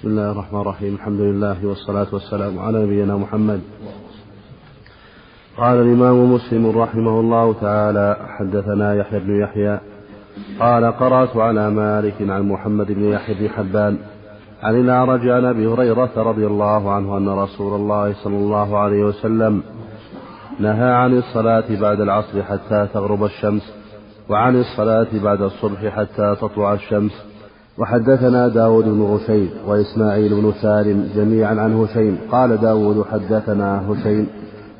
بسم الله الرحمن الرحيم. الحمد لله والصلاة والسلام على نبينا محمد. قال الإمام مسلم رحمه الله تعالى حدثنا يحيى بن يحيى. قال قرأت على مالك عن محمد بن يحيى بن حبان عن الأعرج عن أبي هريرة رضي الله عنه أن رسول الله صلى الله عليه وسلم نهى عن الصلاة بعد العصر حتى تغرب الشمس وعن الصلاة بعد الصبح حتى تطلع الشمس وحدثنا داود بن غشيم وإسماعيل بن سالم جميعا عن هشيم قال داود حدثنا هشيم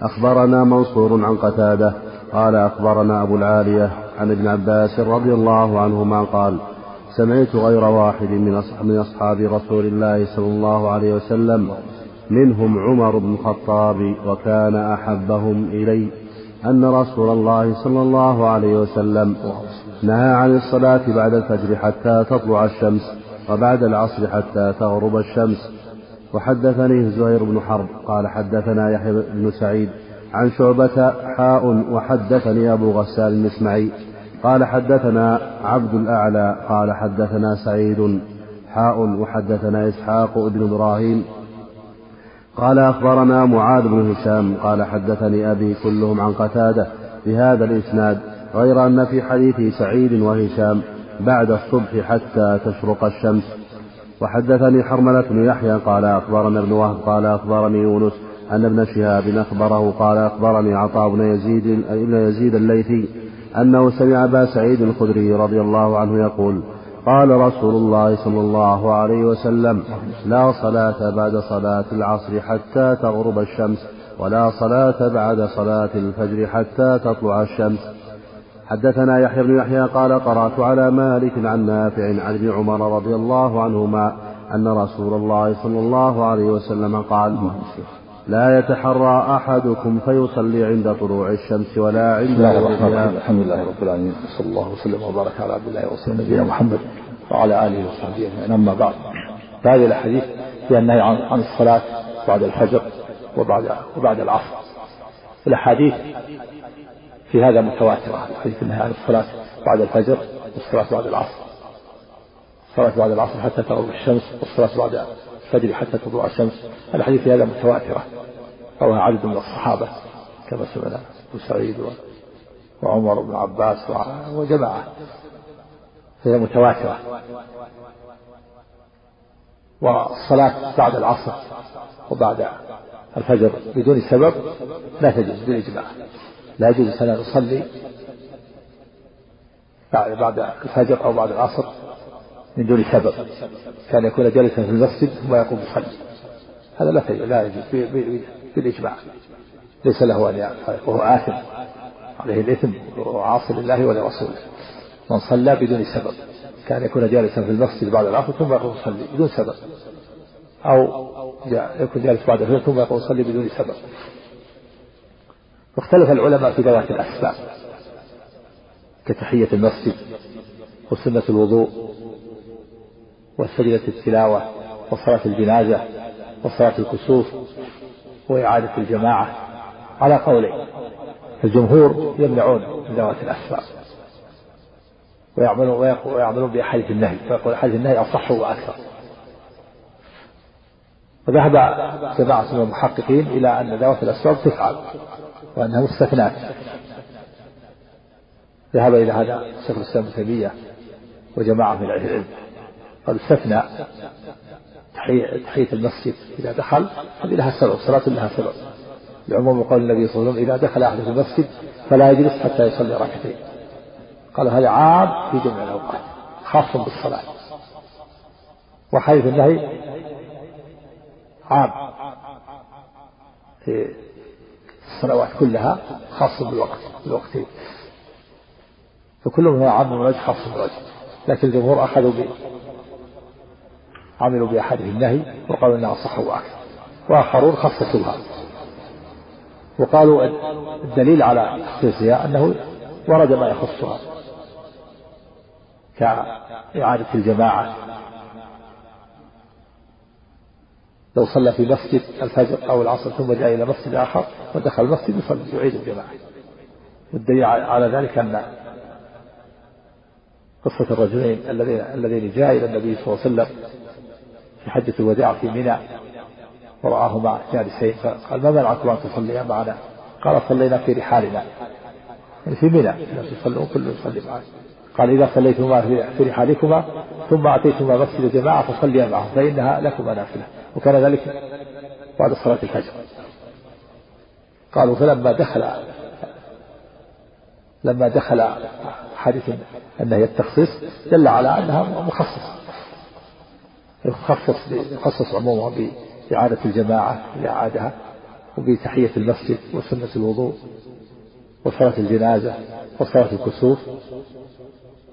أخبرنا منصور عن قتادة. قال أخبرنا أبو العالية عن ابن عباس رضي الله عنهما قال سمعت غير واحد من أصحاب رسول الله صلى الله عليه وسلم منهم عمر بن الخطاب وكان أحبهم إلي. أن رسول الله صلى الله عليه وسلم نهى عن الصلاة بعد الفجر حتى تطلع الشمس وبعد العصر حتى تغرب الشمس. وحدثني زهير بن حرب قال حدثنا يحيى بن سعيد عن شعبة حاء وحدثني أبو غسال المسمعي قال حدثنا عبد الأعلى قال حدثنا سعيد حاء وحدثنا إسحاق بن إبراهيم قال أخبرنا معاذ بن هشام قال حدثني أبي كلهم عن قتادة بهذا الإسناد غير أن في حديث سعيد وهشام بعد الصبح حتى تشرق الشمس. وحدثني حرملة بن يحيى قال أخبرنا ابن وهب قال أخبرني يونس أن ابن شهاب أخبره قال أخبرني عطاء بن يزيد بن يزيد الليثي أنه سمع أبا سعيد الخدري رضي الله عنه يقول قال رسول الله صلى الله عليه وسلم لا صلاة بعد صلاة العصر حتى تغرب الشمس ولا صلاة بعد صلاة الفجر حتى تطلع الشمس. حدثنا يحيى بن يحيى قال قرأت على مالك عن نافع عن ابن عمر رضي الله عنهما أن رسول الله صلى الله عليه وسلم قال لا يتحرى أحدكم فيصلي عند طلوع الشمس ولا عند بسم الله الرحمن الرحيم. الحمد لله رب العالمين. صلى الله وسلم وبارك على عبد الله ورسوله نبينا محمد وعلى آله وصحبه أجمعين. أما بعد فهذه الأحاديث فيها النهي عن عن الصلاة بعد الفجر وبعد وبعد العصر. الأحاديث في هذا متواترة الحديث النهي عن الصلاة بعد الفجر والصلاة بعد العصر. الصلاة بعد العصر حتى تغرب الشمس والصلاة بعد الفجر حتى تطلع الشمس. الحديث هذا متواترة. رواها عدد من الصحابة كما سمعنا أبو سعيد وعمر بن عباس وجماعة. فهي متواترة. والصلاة بعد العصر وبعد الفجر بدون سبب لا تجوز بالإجماع لا يجوز لنا نصلي بعد الفجر أو بعد العصر. من دون سبب. كان يكون جالسا في المسجد ثم يقوم يصلي. هذا لا لا يجوز بالإجماع ليس له أن يفعل وهو آثم. عليه الإثم وعاصي لله ولرسوله. من صلى بدون سبب. كان يكون جالسا في المسجد بعد العصر ثم يقوم يصلي بدون سبب. أو يكون جالس بعد الفجر ثم يقوم يصلي بدون سبب. واختلف العلماء في ذوات الأسباب. كتحية المسجد وسنة الوضوء. وسجدة التلاوة وصلاة الجنازة وصلاة الكسوف وإعادة الجماعة على قولين الجمهور يمنعون من ذوات الأسباب ويعملون ويعملون بأحاديث النهي فيقول أحاديث النهي أصح وأكثر. وذهب جماعة من المحققين إلى أن ذوات الأسباب تفعل وأنها مستثنات ذهب إلى هذا شيخ الإسلام ابن تيمية وجماعة من أهل العلم. قد استثنى تحية المسجد إذا دخل هذه لها سبب صلاة لها سبب لعموم قول النبي صلى الله عليه وسلم إذا دخل أحد في المسجد فلا يجلس حتى يصلي ركعتين. قال هذا عام في جميع الأوقات خاص بالصلاة. وحيث النهي عام في الصلوات كلها خاص بالوقت بالوقتين. فكل منها عام من خاص بالوجه لكن الجمهور أخذوا عملوا بأحاديث النهي وقالوا إنها صح وأكثر وآخرون خصصوها وقالوا الدليل على تخصيصها أنه ورد ما يخصها. كإعادة الجماعة. لو صلى في مسجد الفجر أو العصر ثم جاء إلى مسجد آخر ودخل المسجد يصلي يعيد الجماعة. والدليل على ذلك أن قصة الرجلين الذين الذين جاء إلى النبي صلى الله عليه وسلم في حجة الوداع في منى ورآهما جالسين فقال ما منعكم أن تصليا معنا. قال صلينا في رحالنا. يعني في منى يصلون كل يصلي معنا قال إذا صليتما في رحالكما ثم أتيتما مسجد الجماعة فصليا معهم فإنها لكما نافلة وكان ذلك بعد صلاة الفجر. قالوا فلما دخل لما دخل حديث النهي التخصيص دل على أنها مخصصة. يخصص يخصص عموما بإعادة الجماعة لإعادها وبتحية المسجد وسنة الوضوء وصلاة الجنازة وصلاة الكسوف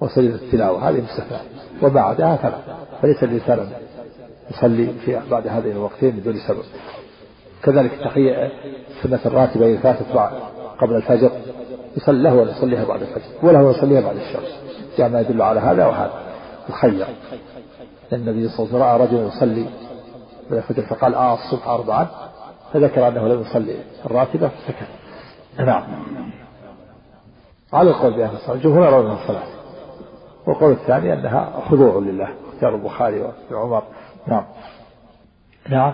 وسجد التلاوة هذه مستثنى وما عداها فلا فليس الإنسان يصلي في بعد هذين الوقتين بدون سبب. كذلك تحية السنة الراتبة إذا فاتت قبل الفجر يصلي له ولا يصليها بعد الفجر وله يصليها بعد الشمس. جاء ما يدل على هذا وهذا. مخير النبي صلى الله عليه وسلم رجل يصلي بعد الفجر فقال آه الصبح أربعا فذكر أنه لم يصلي. الراتبة فسكت نعم. على القول بأهل الصلاة الجمهور يرون الصلاة والقول الثاني أنها خضوع لله اختيار البخاري وعمر نعم. نعم.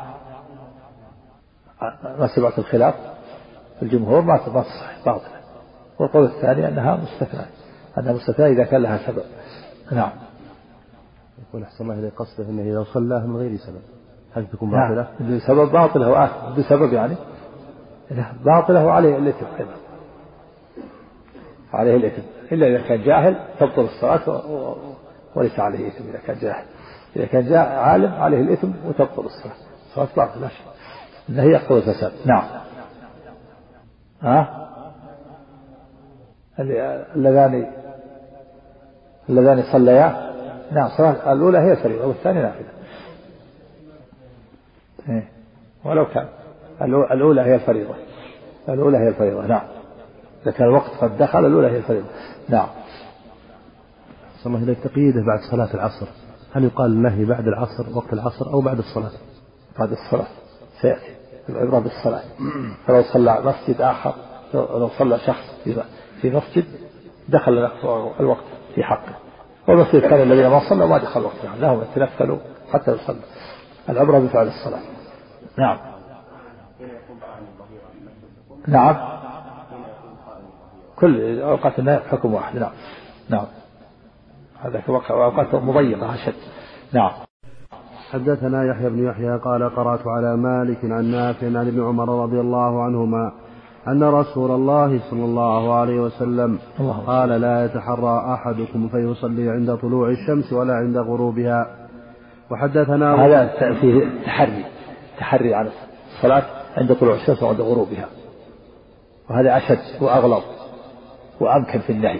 ما سمعت الخلاف؟ الجمهور ما تصح باطلة والقول الثاني أنها مستثنى أنها مستثنى إذا كان لها سبب. نعم. يقول أحسن الله إليه قصده أنه إذا صلاها من غير سبب. هل تكون باطلة؟ نعم. بسبب باطلة وآثم بسبب يعني؟ نعم. باطلة وعليه الإثم. أيضا. عليه الإثم. إلا إذا كان جاهل تبطل الصلاة وليس عليه إثم إذا كان جاهل. إذا كان جاهل عالم عليه الإثم وتبطل الصلاة. الصلاة باطلة لا شك. النهي يقتضي الفساد. نعم. ها؟ اللذان اللذان صليا؟ نعم الصلاة الأولى هي الفريضة والثانية نافلة. إيه. ولو كان. الأولى هي الفريضة. الأولى هي الفريضة نعم. إذا كان الوقت قد دخل الأولى هي الفريضة. نعم. صلى الله تقييده بعد صلاة العصر. هل يقال النهي بعد العصر وقت العصر أو بعد الصلاة؟ بعد الصلاة. سيأتي. العبرة بالصلاة. فلو صلى مسجد آخر لو صلى شخص في مسجد دخل الوقت في حقه. والمسجد الثاني الذين ما صلوا ما دخل الوقت يعني لهم يتنفلوا حتى يصلوا. العبرة بفعل الصلاة. نعم. نعم. كل أوقات النهي حكم واحد. نعم. نعم. هذا أوقات مضيقة أشد. نعم. حدثنا يحيى بن يحيى قال قرأت على مالك عن نافع عن ابن عمر رضي الله عنهما أن رسول الله صلى الله عليه وسلم قال لا يتحرى أحدكم فيصلي عند طلوع الشمس ولا عند غروبها. وحدثنا هذا فيه تحري. تحري على الصلاة عند طلوع الشمس وعند غروبها. وهذا أشد وأغلظ وأمكن في النهي.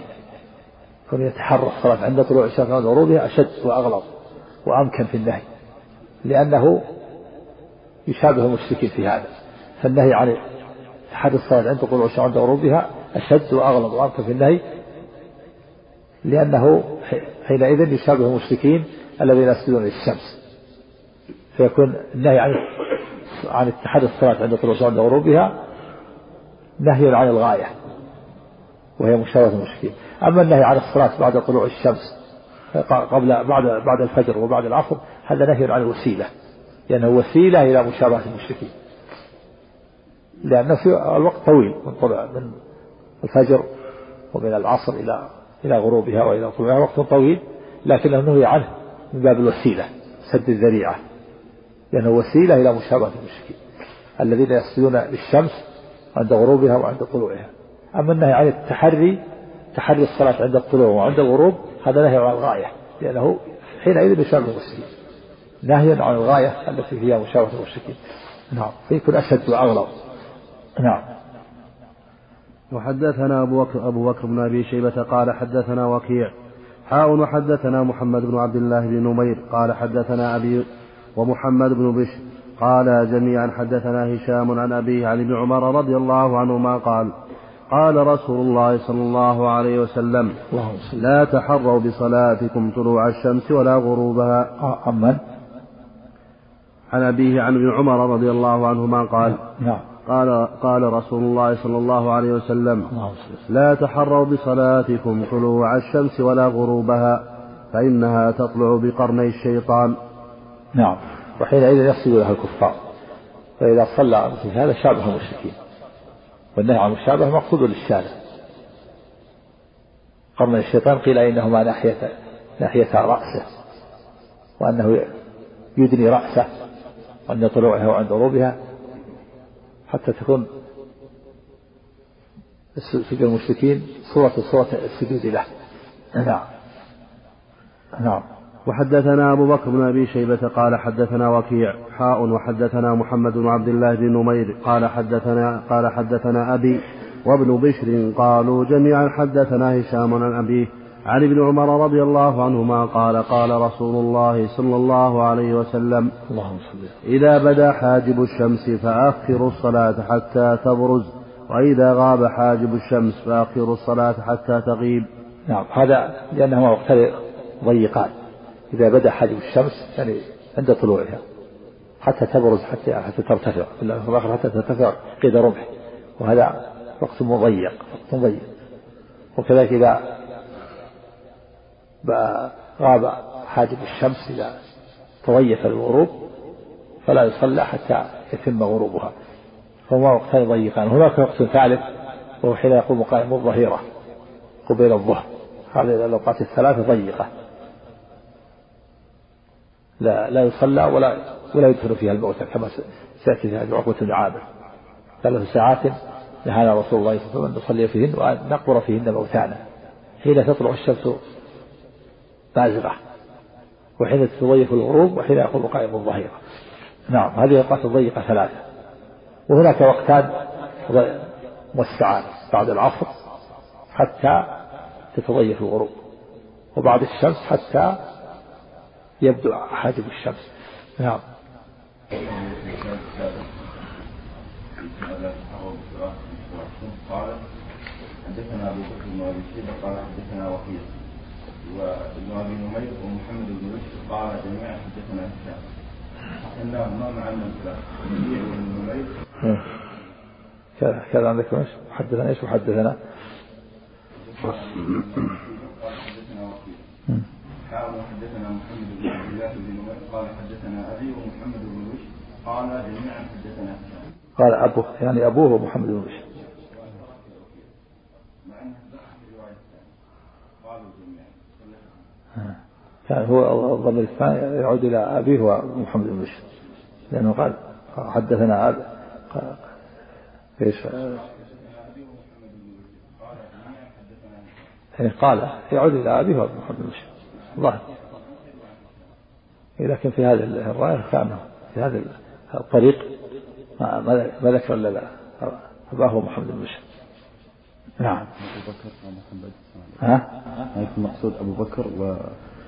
كون يتحرى الصلاة عند طلوع الشمس وعند غروبها أشد وأغلظ وأمكن في النهي. لأنه يشابه المشركين في هذا. فالنهي عن تحري الصلاة عند طلوع الشمس وعند غروبها أشد وأغلظ وأمكن في النهي لأنه حينئذ يشابه المشركين الذين يسجدون للشمس. فيكون النهي عن عن اتحاد الصلاة عند طلوع الشمس وعند غروبها نهي عن الغاية وهي مشاورة المشركين. أما النهي عن الصلاة بعد طلوع الشمس قبل بعد بعد الفجر وبعد العصر هذا نهي عن الوسيلة لأنه وسيلة إلى مشابهة المشركين. لأنه في الوقت طويل من طلع من الفجر ومن العصر إلى إلى غروبها وإلى طلوعها وقت طويل لكنه نهي عنه من باب الوسيلة سد الذريعة لأنه وسيلة إلى مشابهة المشركين الذين يسجدون للشمس عند غروبها وعند طلوعها. أما النهي عن التحري تحري الصلاة عند الطلوع وعند الغروب هذا نهي عن الغاية لأنه حينئذ يشابه المشركين. نهي عن الغاية التي فيها مشابهة المشركين. نعم فيكون أشد وأغلظ. نعم. وحدثنا أبو بكر, أبو بكر بن أبي شيبة قال حدثنا وكيع. حاء وحدثنا محمد بن عبد الله بن نمير قال حدثنا أبي ومحمد بن بشر قال جميعا حدثنا هشام عن أبيه عن ابن عمر رضي الله عنهما قال قال رسول الله صلى الله عليه وسلم لا تحروا بصلاتكم طلوع الشمس ولا غروبها. عمن عن أبيه عن ابن عمر رضي الله عنهما قال نعم. قال قال رسول الله صلى الله عليه وسلم لا تحروا بصلاتكم طلوع الشمس ولا غروبها فإنها تطلع بقرني الشيطان. نعم. وحينئذ يسجد لها الكفار. فإذا صلى مثل هذا شابه المشركين. والنهي عن المشابهة مقصود للشارع قرن الشيطان قيل إنهما ناحية ناحية رأسه. وأنه يدني رأسه. وأن طلوعها وعند غروبها. حتى تكون سجود المشركين صورة صورة السجود له. نعم. نعم. وحدثنا أبو بكر بن أبي شيبة قال حدثنا وكيع حاء وحدثنا محمد بن عبد الله بن نمير قال حدثنا قال حدثنا أبي وابن بشر قالوا جميعا حدثنا هشام عن أبيه عن ابن عمر رضي الله عنهما قال قال رسول الله صلى الله عليه وسلم اللهم إذا بدا حاجب الشمس فأخروا الصلاة حتى تبرز وإذا غاب حاجب الشمس فأخروا الصلاة حتى تغيب. نعم هذا لأنهما وقتان ضيقان. إذا بدا حاجب الشمس يعني عند طلوعها حتى تبرز حتى حتى ترتفع في الآخر حتى ترتفع قيد رمح وهذا وقت مضيق وقت مضيق. وكذلك إذا غاب حاجب الشمس إذا تضيف الغروب فلا يصلى حتى يتم غروبها. فهما وقتان ضيقان. هناك وقت ثالث وهو حين يقوم قائم الظهيرة قبيل الظهر. هذه الأوقات الثلاثة ضيقة. لا لا يصلى ولا ولا يدخل فيها الموتى كما سيأتي في هذه عقبة بن ثلاث ساعات نهانا رسول الله صلى الله عليه وسلم أن نصلي فيهن وأن نقبر فيهن موتانا. حين تطلع الشمس بازغة وحين تضيف الغروب وحين يقوم قائم الظهيرة. نعم هذه الأوقات الضيقة ثلاثة. وهناك وقتان موسعان بعد العصر حتى تتضيف الغروب وبعد الشمس حتى يبدو حاجب الشمس نعم. قال حدثنا أبو بكر بن ابي قال حدثنا وكيل. وابن أبي نمير ومحمد بن بشر قال جميعا حدثنا هشام حسناهما مع المنكر بن نمير كذا عندكم إيش؟ حدثنا إيش وحدثنا؟ قال حدثنا محمد بن عبد الله بن نمير قال حدثنا أبي ومحمد بن بشر. قال جميعا حدثنا هشام قال أبوه يعني أبوه محمد بن بشر مع انه في روايه قالوا جميعا كان هو الضمير الثاني يعود إلى أبيه ومحمد بن بشر لأنه قال حدثنا أب إيش؟ يعني قال يعود إلى أبيه ومحمد بن بشر ظاهر لكن في هذه الرواية كان في هذا الطريق ما ذكر إلا أباه محمد بن بشر نعم. أبو بكر ومحمد ها؟ المقصود أبو بكر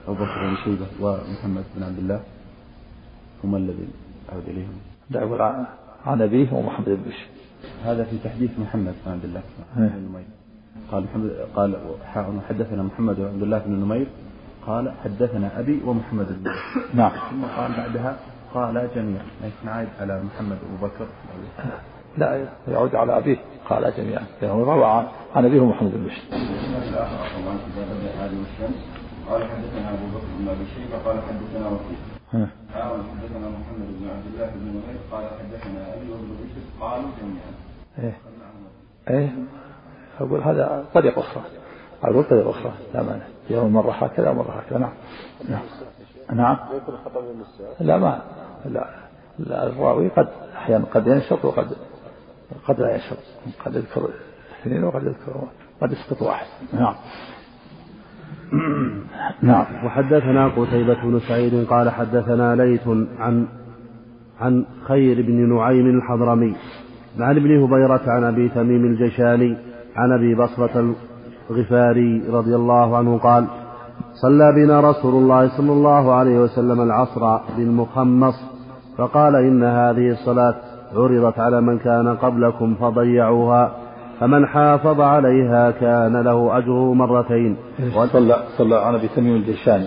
وأبو بكر بن شيبة ومحمد بن عبد الله هم الذين عود إليهم. يقول عن أبيه ومحمد بن بشر هذا في تحديث محمد بن عبد الله. بن نمير. قال محمد قال حدثنا محمد بن عبد الله بن نمير. قال حدثنا أبي ومحمد بن نعم. ثم قال بعدها قال جميعا. لكن عائد على محمد أبو بكر. لا يعود على أبيه. قال جميعا. لأنه روى عن أبيه محمد بن بشر قال حدثنا أبو بكر بن أبي شيبة قال حدثنا وكيل قال حدثنا محمد بن عبد الله بن نمير قال حدثنا أبي وابن بشر قالوا جميعا. إيه. إيه. أقول هذا طريق أخرى. أقول طريق أخرى. لا مانع. يوم مرة هكذا ومرة هكذا. نعم. نعم. نعم. لا ما. لا. لا الراوي قد أحيانا قد ينشط وقد قد لا يشرب قد يذكر اثنين وقد يذكر قد يسقط واحد. نعم. نعم. وحدثنا قتيبة بن سعيد قال حدثنا ليث عن عن خير بن نعيم الحضرمي عن ابن هبيرة عن أبي تميم الجشاني عن أبي بصرة الغفاري رضي الله عنه قال صلى بنا رسول الله صلى الله عليه وسلم العصر بالمخمص فقال إن هذه الصلاة عرضت على من كان قبلكم فضيعوها. فمن حافظ عليها كان له أجره مرتين. صلى صلى عن أبي تميم الجيشاني.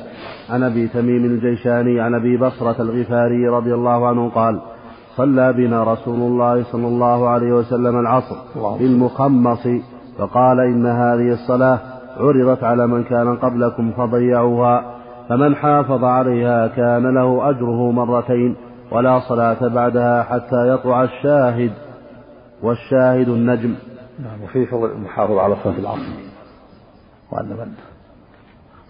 عن أبي تميم الجيشاني عن أبي بصرة الغفاري رضي الله عنه قال صلى بنا رسول الله صلى الله عليه وسلم العصر بالمخمص فقال إن هذه الصلاة عرضت على من كان قبلكم فضيعوها. فمن حافظ عليها كان له أجره مرتين ولا صلاة بعدها حتى يطلع الشاهد والشاهد النجم. نعم وفي فضل المحافظة على صلاة العصر. وأن من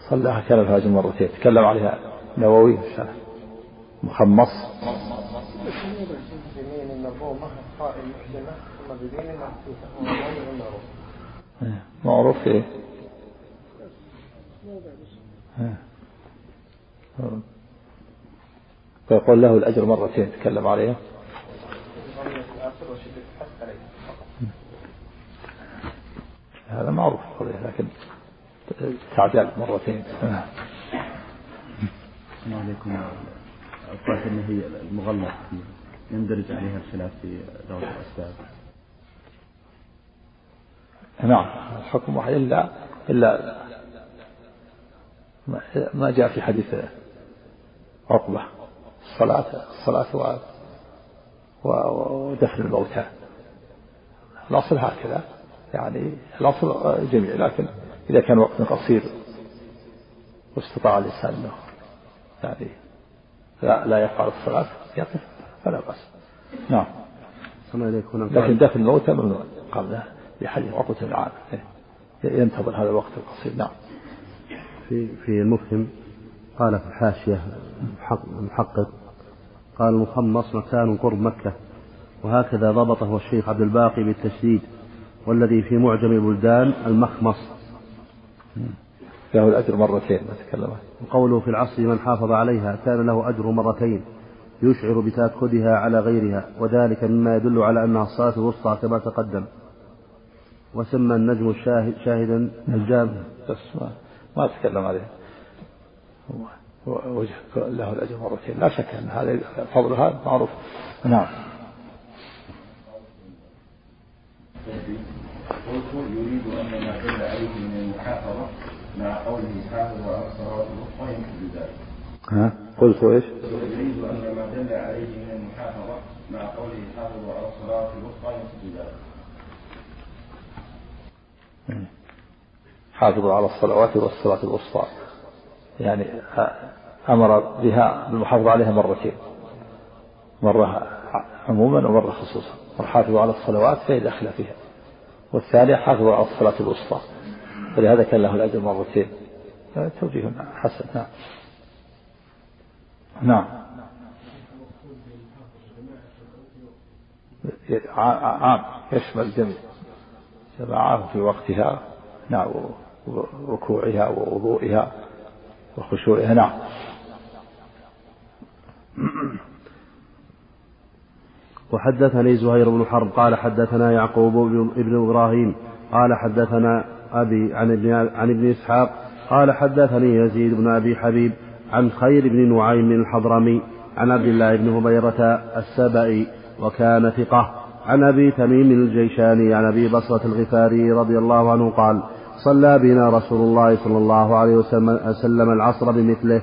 صلاها كان له أجر مرتين تكلم عليها نووي مخمص. معروف إيه. فيقول له الأجر مرتين تكلم عليها. هذا معروف لكن تعدال مرتين. السلام عليكم. أن هي المغلق يندرج عليها الخلاف في ذوات الأسباب. نعم الحكم واحد إلا إلا ما جاء في حديث عقبة. الصلاة الصلاة ودفن الموتى الأصل هكذا. يعني الأصل جميع لكن إذا كان وقت قصير واستطاع الإنسان أنه يعني لا, لا يفعل الصلاة يقف فلا بأس. نعم. لكن دفن الموتى ممنوع. قبل لحديث عقبة بن عامر ينتظر هذا الوقت القصير. نعم. في في المفهم قال في الحاشية المحقق قال المخمص مكان قرب مكة وهكذا ضبطه الشيخ عبد الباقي بالتشديد. والذي في معجم البلدان المخمص. له الأجر مرتين ما تكلم. وقوله في العصر من حافظ عليها كان له أجر مرتين يشعر بتأكدها على غيرها وذلك مما يدل على أنها الصلاة الوسطى كما تقدم. وسمى النجم الشاهد شاهدا الجامع. بس ما, ما تكلم عليه. وجه له الأجر مرتين. لا شك أن هذا فضلها معروف. نعم. قلت يريد أن ما دل عليه من المحافظة مع قوله حافظ على الصلوات الوسطى يمكن ذلك. ها؟ قلت إيش؟ يريد أن ما دل عليه من المحافظة مع قوله حافظ على الصلوات الوسطى يمكن ذلك. حافظوا على الصلوات والصلاة الوسطى يعني أمر بها بالمحافظة عليها مرتين مرة عموما ومرة خصوصا والحافظوا على الصلوات فهي داخلة فيها والثانية حافظوا على الصلاة الوسطى. فلهذا كان له الأجر مرتين. توجيه حسن. نعم. نعم. عام. يشمل الجميع جماعة في وقتها. نعم. وركوعها ووضوئها وخشوعها. نعم. وحدثني زهير بن حرب قال حدثنا يعقوب بن إبراهيم قال حدثنا أبي عن ابن عن ابن إسحاق قال حدثني يزيد بن أبي حبيب عن خير بن نعيم الحضرمي عن عبد الله بن هبيرة السبئي وكان ثقة عن أبي تميم الجيشاني عن أبي بصرة الغفاري رضي الله عنه قال صلى بنا رسول الله صلى الله عليه وسلم العصر بمثله.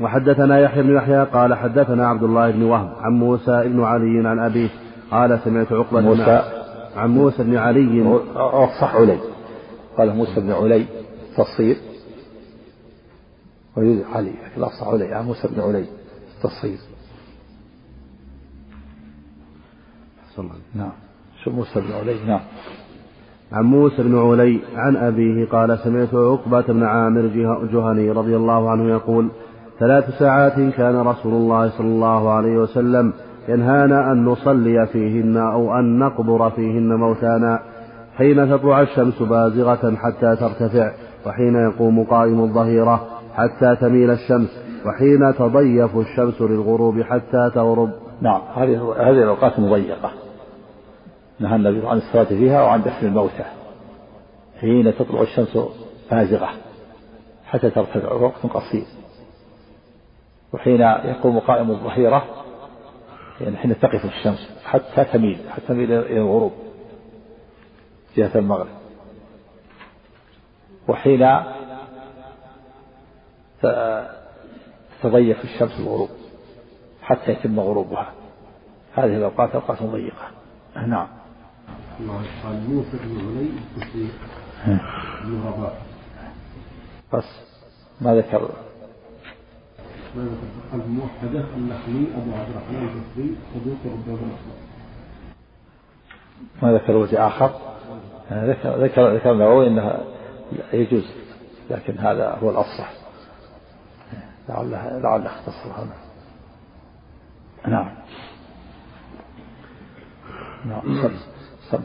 وحدثنا يحيى بن يحيى قال حدثنا عبد الله بن وهب عن موسى بن علي عن أبيه قال سمعت عقبة موسى. عن موسى بن علي. صح علي. قال موسى بن علي تصير ويوجد علي لا صح علي. عن موسى بن علي تصير نعم. شو موسى بن علي؟ نعم. عن موسى بن علي عن أبيه قال سمعت عقبة بن عامر جهني رضي الله عنه يقول ثلاث ساعات كان رسول الله صلى الله عليه وسلم ينهانا أن نصلي فيهن أو أن نقبر فيهن موتانا حين تطلع الشمس بازغة حتى ترتفع وحين يقوم قائم الظهيرة حتى تميل الشمس وحين تضيف الشمس للغروب حتى تغرب. نعم هذه هذه الأوقات مضيقة نهى النبي عن الصلاة فيها وعن دفن الموتى حين تطلع الشمس بازغة حتى ترتفع وقت قصير. وحين يقوم قائم الظهيرة يعني حين تقف الشمس حتى تميل حتى تميل إلى الغروب جهة المغرب. وحين تضيف الشمس الغروب حتى يتم غروبها. هذه الأوقات أوقات ضيقة. نعم. قال موسى بن علي بن رباح بس ما ذكر أبو عبد الرحمن البصري صدوق ربما ما ذكر وجه آخر؟ ذكر ذكر ذكر النووي أنها يجوز لكن هذا هو الأفصح لعله لعله أختصر هذا. نعم. نعم صل صل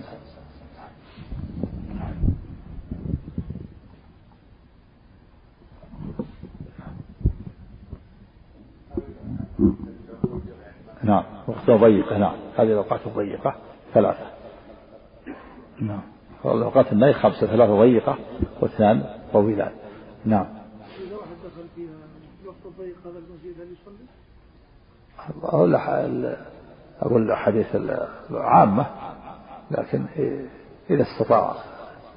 نعم. وقت ضيقة نعم. هذه الأوقات الضيقة ثلاثة. نعم. الأوقات النهي خمسة ثلاثة ضيقة واثنان طويلان. نعم. إذا واحد دخل فيها وقت الضيق هذا المسجد هل يصلي؟ أقول الأحاديث العامة لكن إذا استطاع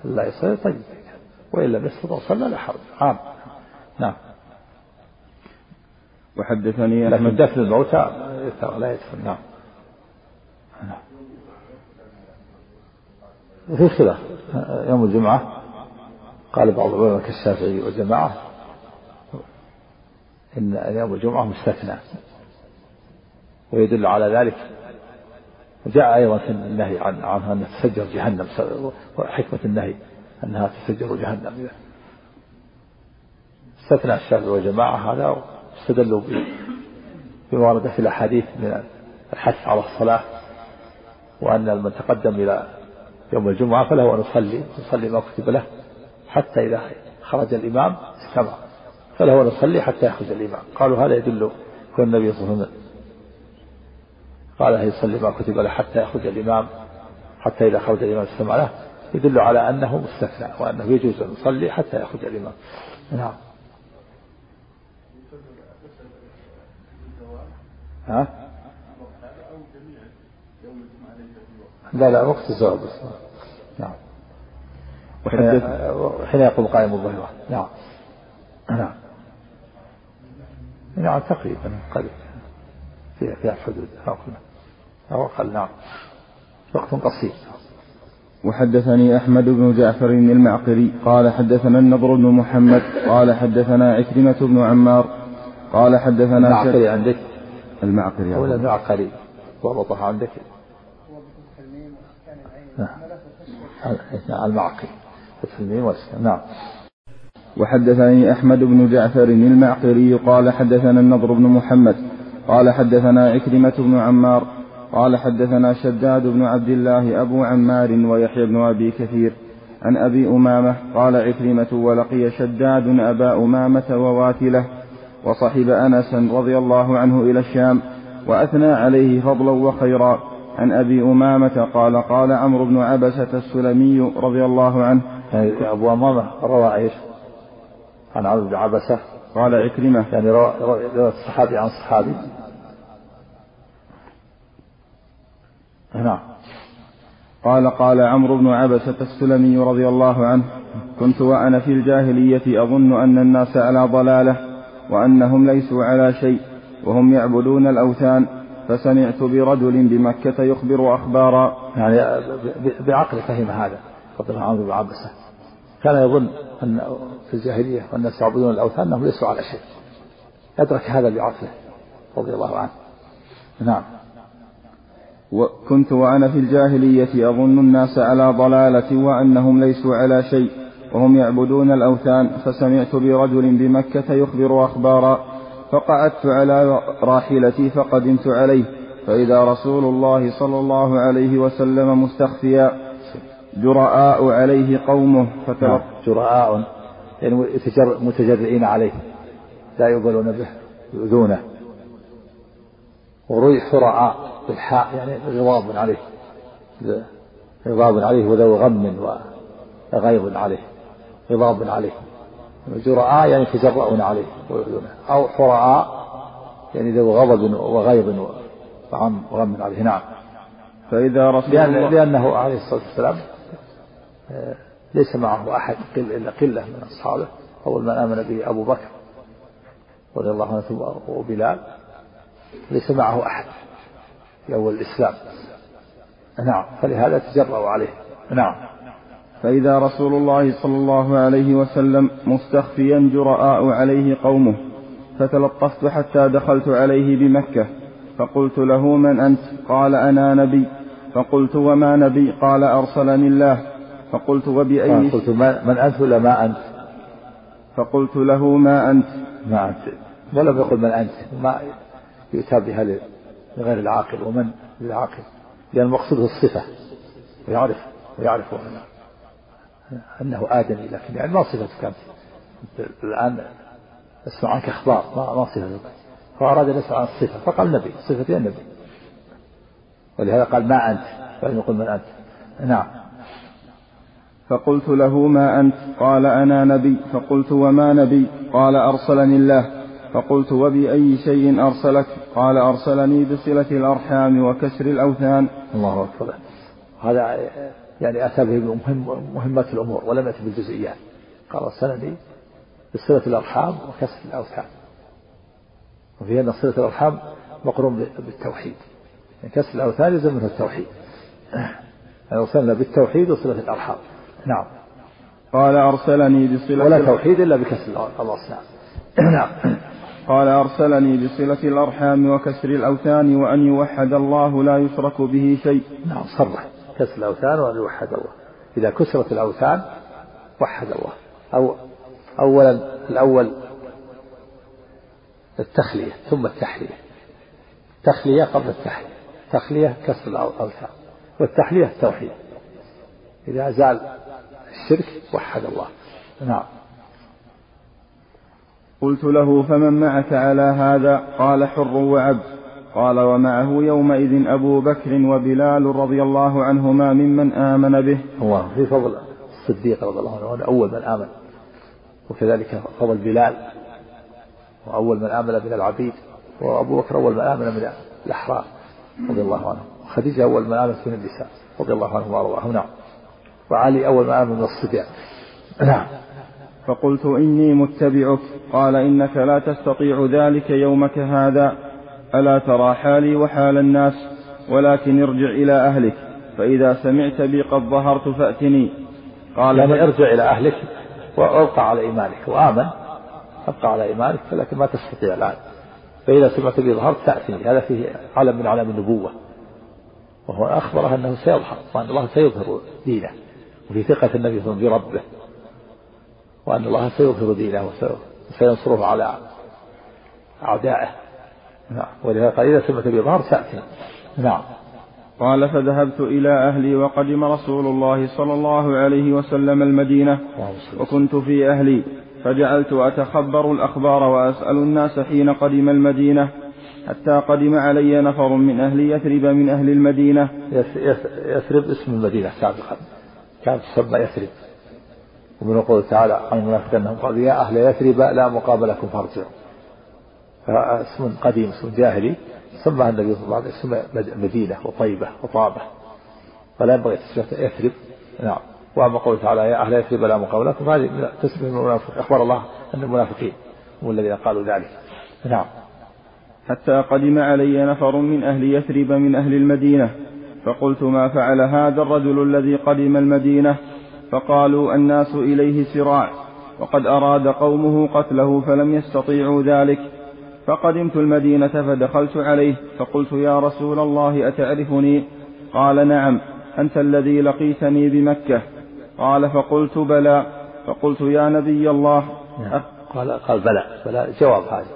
لا يصلي طيب. وإن لم يستطع صلى لا حرج. عام. نعم. وحدثني لكن دفن الموتى لا يدفن نعم. في خلاف. يوم الجمعة قال بعض العلماء كالشافعي وجماعة إن يوم الجمعة مستثنى ويدل على ذلك. جاء أيضا في النهي عن عنها أن تسجر جهنم وحكمة النهي أنها تسجر جهنم. استثنى الشافعي والجماعة هذا استدلوا بما ورد في الأحاديث من الحث على الصلاة وأن من تقدم إلى يوم الجمعة فله أن يصلي يصلي ما كتب له حتى إذا خرج الإمام استمع فله أن يصلي حتى يخرج الإمام. قالوا هذا يدل كون النبي صلى الله عليه وسلم قال يصلي ما كتب له حتى يخرج الإمام حتى إذا خرج الإمام استمع له يدل على أنه مستثنى وأنه يجوز أن يصلي حتى يخرج الإمام. نعم. ها؟ لا لا وقت الزواج. بس نعم حين يقول قائم الظهيرة نعم. نعم. نعم تقريبا قريب فيها فيها حدود. أو أقل. نعم. وقت قصير. وحدثني أحمد بن جعفر المعقري. قال حدثنا النضر بن محمد. قال حدثنا عكرمة بن عمار. قال حدثنا المعقري عندك؟ المعقري ولا المعقري ضبطها عندك. نعم. المعقري فتح الميم والسكن نعم. وحدثني أحمد بن جعفر المعقري قال حدثنا النضر بن محمد. قال حدثنا عكرمة بن عمار. قال حدثنا شداد بن عبد الله أبو عمار ويحيى بن أبي كثير. عن أبي أمامة قال عكرمة ولقي شداد أبا أمامة وواتله. وصحب أنسا رضي الله عنه إلى الشام وأثنى عليه فضلا وخيرا. عن أبي أمامة قال قال عمرو بن عبسة السلمي رضي الله عنه. يعني أبو أمامة روى إيش؟ عن عمرو بن عبسة. قال عكرمة. يعني روى الصحابي عن صحابي نعم. قال قال عمرو بن عبسة السلمي رضي الله عنه. كنت وأنا في الجاهلية أظن أن الناس على ضلالة. وأنهم ليسوا على شيء وهم يعبدون الأوثان. فسمعت برجل بمكة يخبر أخبارا. يعني بعقل فهم هذا الله عمرو بن عبسة كان يظن أن في الجاهلية والناس يعبدون الأوثان أنهم ليسوا على شيء. أدرك هذا بعقله رضي الله عنه. نعم. وكنت وأنا في الجاهلية أظن الناس على ضلالة وأنهم ليسوا على شيء. وهم يعبدون الأوثان فسمعت برجل بمكة يخبر أخبارا فقعدت على راحلتي فقدمت عليه فإذا رسول الله صلى الله عليه وسلم مستخفيا جرآء عليه قومه فتلق نعم، جرآء يعني متجرئين عليه لا يقبلون به يؤذونه. وروي حراء بالحاء يعني غضاب عليه غضاب عليه وذو غم وغيظ عليه. غضاب عليه جراء يعني يتجرؤون عليه ويؤذونه. أو حراء يعني ذو غضب وغيظ وغم وغم عليه. نعم. فإذا رسول لأن الله لأنه عليه الصلاة والسلام آه، ليس معه أحد إلا قلة من أصحابه. أول من آمن به أبو بكر رضي الله عنه وبلال. ليس معه أحد في أول الإسلام. نعم. فلهذا تجرأوا عليه. نعم. فإذا رسول الله صلى الله عليه وسلم مستخفيا جرآء عليه قومه فتلطفت حتى دخلت عليه بمكة فقلت له من أنت؟ قال أنا نبي. فقلت وما نبي؟ قال أرسلني الله. فقلت وبأي قلت من أنت ولا ما أنت؟ فقلت له ما أنت؟ ما أنت. ولم يقل من أنت. ما يؤتى بها لغير العاقل ومن للعاقل؟ لأن المقصود الصفة. ويعرف ويعرف أنه, أنه آدمي لكن يعني ما صفتك أنت. الآن أسمع عنك أخبار ما ما صفتك. فأراد أن يسأل عن الصفة فقال نبي صفتي النبي ولهذا قال ما أنت؟ ولم يقل من أنت. نعم. فقلت له ما أنت؟ قال أنا نبي. فقلت وما نبي؟ قال أرسلني الله. فقلت وبأي شيء أرسلك؟ قال أرسلني بصلة الأرحام وكسر الأوثان. الله أكبر. هذا يعني أتى به بمهم مهمات الأمور ولم يأتي بالجزئيات. قال أرسلني بصلة الأرحام وكسر الأوثان. وفي أن صلة الأرحام مقرون بالتوحيد. يعني كسر الأوثان يلزم منه التوحيد. أرسلنا بالتوحيد وصلة الأرحام. نعم. قال أرسلني بصلة ولا توحيد إلا بكسر الأصنام نعم. قال أرسلني بصلة الأرحام وكسر الأوثان وأن يوحد الله لا يشرك به شيء. نعم صرح. كسر الأوثان وأن يوحد الله. إذا كسرت الأوثان وحد الله. أو أولا الأول التخلية ثم التحلية. تخلية قبل التحلية. تخلية كسر الأوثان. والتحلية التوحيد. إذا زال الشرك وحد الله. نعم. قلت له فمن معك على هذا؟ قال حر وعبد. قال ومعه يومئذ أبو بكر وبلال رضي الله عنهما ممن آمن به. الله في فضل الصديق رضي الله عنه أول من آمن. وكذلك فضل بلال وأول من آمن من العبيد. وأبو بكر أول من آمن من الأحرار رضي الله عنه. وخديجة أول من آمن من النساء رضي الله عنهم وأرضاهم. نعم. وعلي أول ما آمن من الصبيان. نعم. فقلت إني متبعك. قال إنك لا تستطيع ذلك يومك هذا. ألا ترى حالي وحال الناس ولكن ارجع إلى أهلك فإذا سمعت بي قد ظهرت فأتني. قال يعني ارجع إلى أهلك وأبقى على إيمانك وآمن أبقى على إيمانك ولكن ما تستطيع الآن. فإذا سمعت بي ظهرت تأتني هذا فيه علم من علم النبوة. وهو أخبره أنه سيظهر وأن الله سيظهر دينه وفي ثقة النبي صلى الله عليه وسلم بربه. وأن الله سيظهر دينه وسينصره على أعدائه. نعم. ولهذا قال إذا سمعت بظهر سأتي. نعم. قال فذهبت إلى أهلي وقدم رسول الله صلى الله عليه وسلم المدينة وكنت في أهلي. فجعلت أتخبر الأخبار وأسأل الناس حين قدم المدينة حتى قدم علي نفر من أهل يثرب من أهل المدينة. يثرب اسم المدينة سابقا. كانت تسمى يثرب. ومن قوله تعالى عن المنافقين أنهم قالوا يا أهل يثرب لا مقام لكم فارجعوا. فاسم قديم اسم جاهلي سماها النبي صلى الله عليه وسلم مدينة وطيبة وطابة. فلا ينبغي تسمية يثرب. نعم. وأما قوله تعالى يا أهل يثرب لا مقام لكم فهذه تسمية المنافق. أخبر الله أن المنافقين هم الذين قالوا ذلك. نعم. حتى قدم علي نفر من أهل يثرب من أهل المدينة فقلت ما فعل هذا الرجل الذي قدم المدينة؟ فقالوا الناس إليه سراع وقد أراد قومه قتله فلم يستطيعوا ذلك. فقدمت المدينة فدخلت عليه فقلت يا رسول الله أتعرفني؟ قال نعم أنت الذي لقيتني بمكة. قال فقلت بلى فقلت يا نبي الله. نعم. قال قال بلى بلى جواب هذا.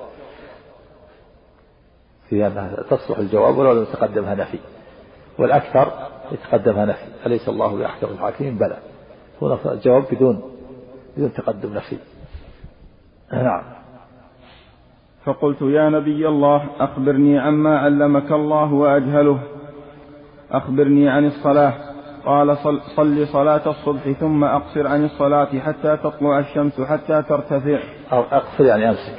في تصلح الجواب ولو لم تقدمها نفي. والأكثر يتقدمها نفي. أليس الله بأحكم الحاكمين؟ بلى. هنا الجواب بدون بدون تقدم نفي. نعم. فقلت يا نبي الله أخبرني عما علمك الله وأجهله. أخبرني عن الصلاة. قال صل, صل صلاة الصبح ثم أقصر عن الصلاة حتى تطلع الشمس حتى ترتفع. أو أقصر يعني أمسك.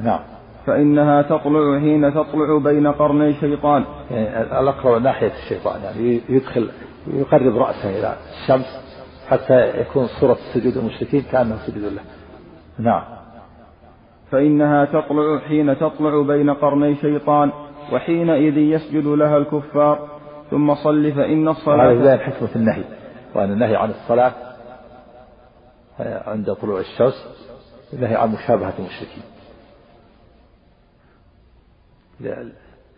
نعم. فإنها تطلع حين تطلع بين قرني شيطان يعني الأقرب ناحية الشيطان يعني يدخل يقرب رأسه إلى الشمس حتى يكون صورة سجود المشركين كأنه سجود له. نعم. فإنها تطلع حين تطلع بين قرني شيطان وحينئذ يسجد لها الكفار. ثم صل فإن الصلاة هذا حكمة النهي وأن النهي عن الصلاة عند طلوع الشمس النهي عن مشابهة المشركين.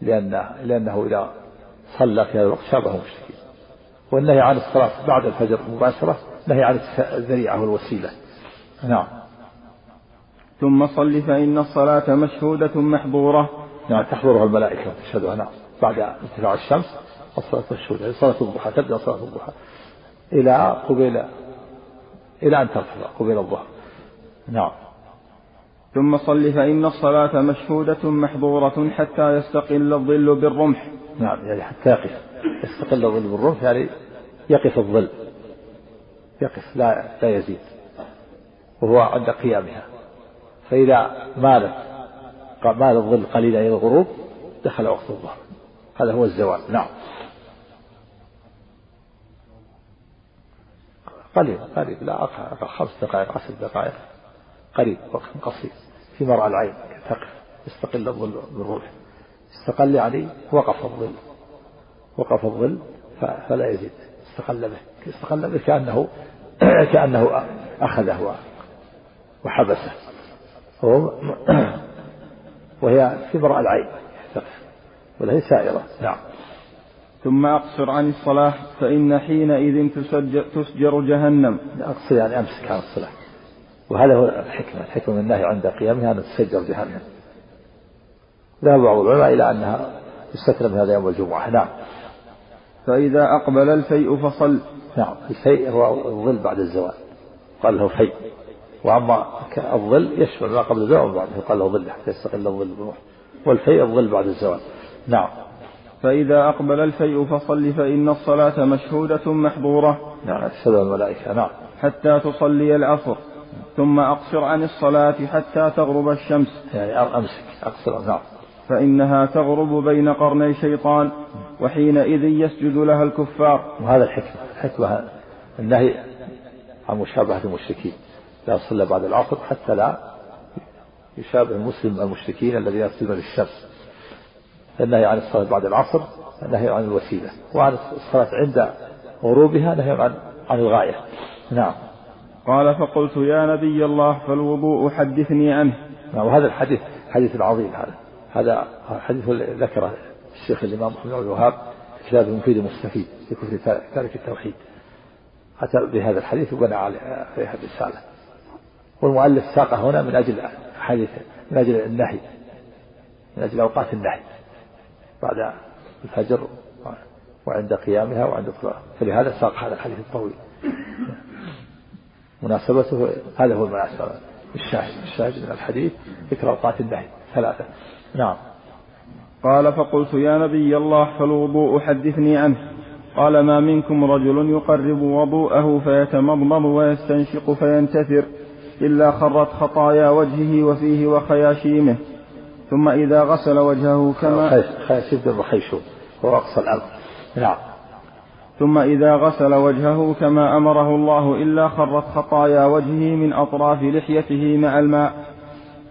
لأنه, لأنه إذا صلى في هذا الوقت شابه المشركين. والنهي عن الصلاة بعد الفجر مباشرة نهي عن الذريعة والوسيلة. نعم. ثم صل فإن الصلاة مشهودة محظورة. نعم تحضرها الملائكة وتشهدها نعم بعد ارتفاع الشمس الصلاة مشهودة. صلاة الضحى تبدأ صلاة الضحى. إلى قبيل إلى أن ترتفع قبيل الظهر. نعم. ثم صل فإن الصلاة مشهودة محظورة حتى يستقل الظل بالرمح. نعم يعني حتى يقف. يستقل الظل بالرمح يعني يقف الظل. يقف لا لا يزيد. وهو عند قيامها. فإذا مالت مال الظل قليلا إلى الغروب دخل وقت الظهر. هذا هو الزوال. نعم. قليل قريب لا أقل خمس دقائق عشر دقائق. قريب وقت قصير. في مرأى العين تقف. يستقل الظل بالروح. استقل يعني وقف الظل. وقف الظل فلا يزيد. استقل به. استقل به كأنه كأنه أخذه وحبسه. وهي مرأى العين ولا هي سائرة. نعم. ثم أقصر عن الصلاة فإن حينئذ تسجر, تسجر جهنم. أقصر يعني أمسك عن الصلاة. وهذا هو الحكمة الحكمة من النهي عند قيامها أن تسجر جهنم. ذهب بعض العلماء إلى أنها تستثنى من هذا يوم الجمعة. نعم. فإذا أقبل الفيء فصل. نعم. الفيء هو الظل بعد الزوال. قال له فيء. وأما الظل يشمل ما قبل الزوال وما بعده قال له ظل حتى يستقل الظل بروح والفيء الظل بعد الزوال نعم. فإذا أقبل الفيء فصل فإن الصلاة مشهودة محظورة. نعم تشهد الملائكة نعم. حتى تصلي العصر. ثم أقصر عن الصلاة حتى تغرب الشمس. يعني أمسك أقصر نعم. فإنها تغرب بين قرني شيطان وحينئذ يسجد لها الكفار. وهذا الحكمة الحكمة النهي عن مشابهة المشركين. لا صلى بعد العصر حتى لا يشابه المسلم المشركين الذين يصلون للشمس. النهي عن الصلاة بعد العصر النهي عن الوسيلة. وعن الصلاة عند غروبها نهي عن عن الغاية. نعم. قال فقلت يا نبي الله فالوضوء حدثني عنه. نعم وهذا الحديث حديث عظيم هذا. هذا حديث ذكره الشيخ الإمام محمد بن الوهاب في كتابه المفيد المستفيد في كتب تارك التوحيد. أتى بهذا الحديث وبنى عليه الرسالة. والمؤلف ساقه هنا من أجل حديث من أجل النهي من أجل أوقات النهي بعد الفجر وعند قيامها وعند الصلاة فلهذا ساق هذا الحديث الطويل. مناسبته هذا هو المناسبة. الشاهد الشاهد من الحديث ذكر أوقات النهي ثلاثة. نعم. قال فقلت يا نبي الله فالوضوء حدثني عنه. قال ما منكم رجل يقرب وضوءه فيتمضمض ويستنشق فينتثر. إلا خرت خطايا وجهه وفيه وخياشيمه ثم إذا غسل وجهه كما خياشيم الخيشوم هو أقصى الأرض. نعم. ثم إذا غسل وجهه كما أمره الله إلا خرت خطايا وجهه من أطراف لحيته مع الماء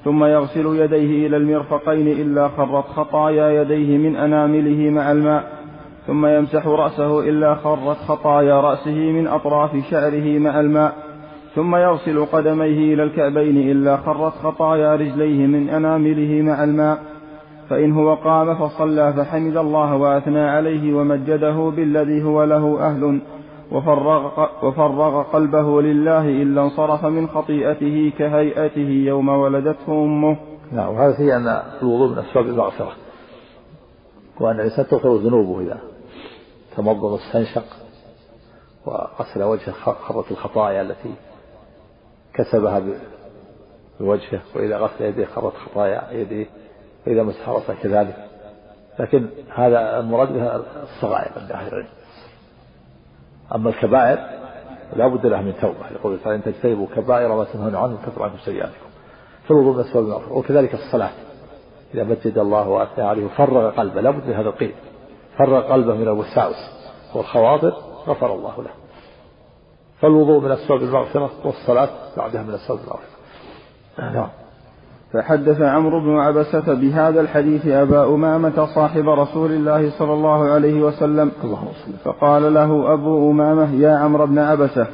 ثم يغسل يديه إلى المرفقين إلا خرت خطايا يديه من أنامله مع الماء ثم يمسح رأسه إلا خرت خطايا رأسه من أطراف شعره مع الماء ثم يغسل قدميه إلى الكعبين إلا خرت خطايا رجليه من أنامله مع الماء. فإن هو قام فصلى فحمد الله وأثنى عليه ومجده بالذي هو له أهل. وفرغ, وفرغ قلبه لله إلا انصرف من خطيئته كهيئته يوم ولدته أمه. نعم وهذا فيه أن الوضوء من أسباب المغفرة وأن الإنسان تغفر ذنوبه إذا تمضض واستنشق وغسل وجهه خرت الخطايا التي كسبها بوجهه وإذا غسل يديه خرت خطايا يديه وإذا مسح رأسه كذلك. لكن هذا المراد بها الصغائر عند أهل العلم. أما الكبائر لا بد لها من توبة. يقول تعالى إن تجتنبوا كبائر ما تنهون عنه كفر عنكم سيئاتكم. فالوضوء من أسباب المغفرة وكذلك الصلاة. إذا مجد الله وأثنى عليه وفرغ قلبه لا بد من هذا القيد. فرغ قلبه من الوساوس. والخواطر غفر الله له. فالوضوء من أسباب المغفرة والصلاة بعدها من أسباب المغفرة. نعم. فحدث عمرو بن عبسة بهذا الحديث أبا أمامة صاحب رسول الله صلى الله عليه وسلم. فقال له أبو أمامة يا عمرو بن عبسة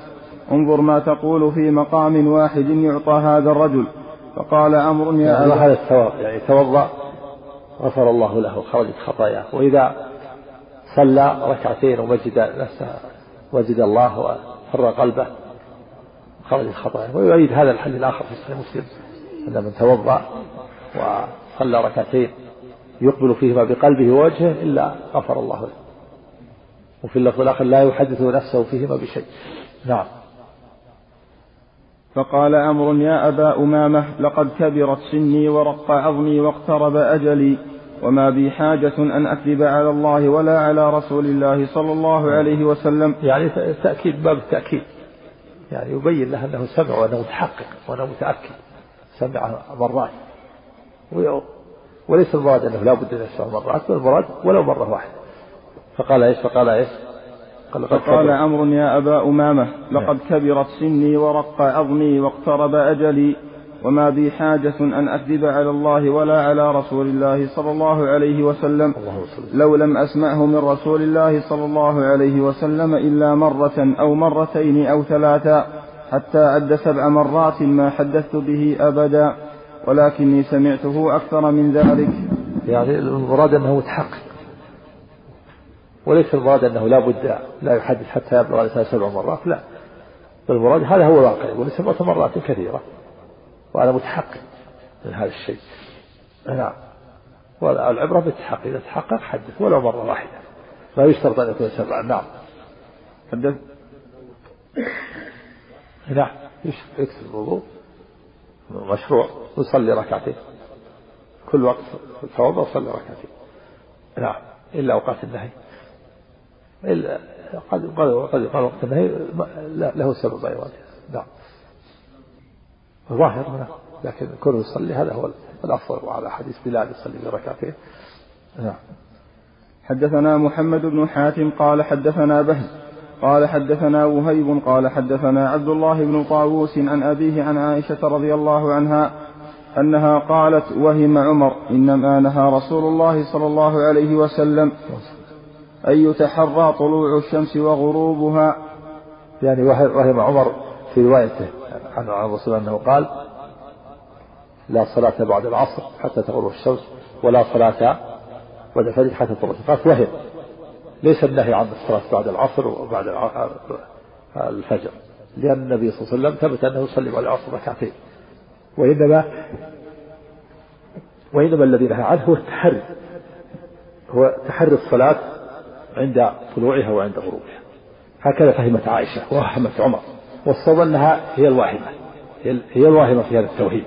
انظر ما تقول في مقام واحد يعطى هذا الرجل. فقال عمرو يا أبا هذا الثواب يعني توضأ غفر الله له خرجت خطاياه. وإذا صلى ركعتين ومجد نفسه وجد الله وفر قلبه خرجت خطاياه ويؤيد هذا الحل الآخر في صحيح مسلم أن من توضأ وصلى ركعتين يقبل فيهما بقلبه ووجهه إلا غفر الله له. وفي اللفظ الآخر لا يحدث نفسه فيهما بشيء. نعم. فقال أمر يا أبا أمامة لقد كبرت سني ورق عظمي واقترب أجلي. وما بي حاجة أن أكذب على الله ولا على رسول الله صلى الله عليه وسلم يعني تأكيد باب التأكيد. يعني يبين له أنه سمع وأنه متحقق وأنه متأكد سمع مرات. وليس المراد أنه لا بد أن يسمع مرات بل المراد ولو مرة واحدة. فقال إيش؟ فقال إيش؟ قال فقال أمر يا أبا أمامة لقد كبرت سني ورق عظمي واقترب أجلي. وما بي حاجة أن أكذب على الله ولا على رسول الله صلى الله عليه وسلم لو لم أسمعه من رسول الله صلى الله عليه وسلم إلا مرة أو مرتين أو ثلاثا حتى عد سبع مرات ما حدثت به أبدا ولكني سمعته أكثر من ذلك. يعني المراد أنه متحقق. وليس المراد أنه لا بد لا يحدث حتى يبلغ الإنسان سبع مرات لا. بل المراد هذا هو الواقع سبعة مرات كثيرة. وأنا متحقق من هذا الشيء. نعم والعبرة بالتحقق إذا تحقق حدث ولو مرة واحدة. لا يشترط أن يكون سبعا نعم. حدث نعم. يكتب الوضوء. مشروع. يصلي ركعتين. كل وقت توضأ وصلي ركعتين. نعم. إلا أوقات النهي. إلا قد قد يقال وقت النهي له سبب أيضا. نعم. ظاهر لكن كونه يصلي هذا هو الأفضل وعلى حديث بلال يصلي بركعتين نعم. حدثنا محمد بن حاتم قال حدثنا بهز قال حدثنا وهيب قال حدثنا عبد الله بن طاووس عن أبيه عن عائشة رضي الله عنها أنها قالت وهم عمر إنما نهى رسول الله صلى الله عليه وسلم أن يتحرى طلوع الشمس وغروبها. يعني وهم عمر في روايته عن الرسول أنه قال لا صلاة بعد العصر حتى تغرب الشمس ولا صلاة بعد الفجر حتى تغرب الشمس. وهم ليس النهي عن الصلاة بعد العصر وبعد الفجر. لأن النبي صلى الله عليه وسلم ثبت أنه يصلي بعد العصر ركعتين. وإنما وإنما الذي نهى عنه هو التحري. هو تحري الصلاة عند طلوعها وعند غروبها. هكذا فهمت عائشة وفهمت عمر. والصواب أنها هي الواهمة هي الواهمة في هذا التوحيد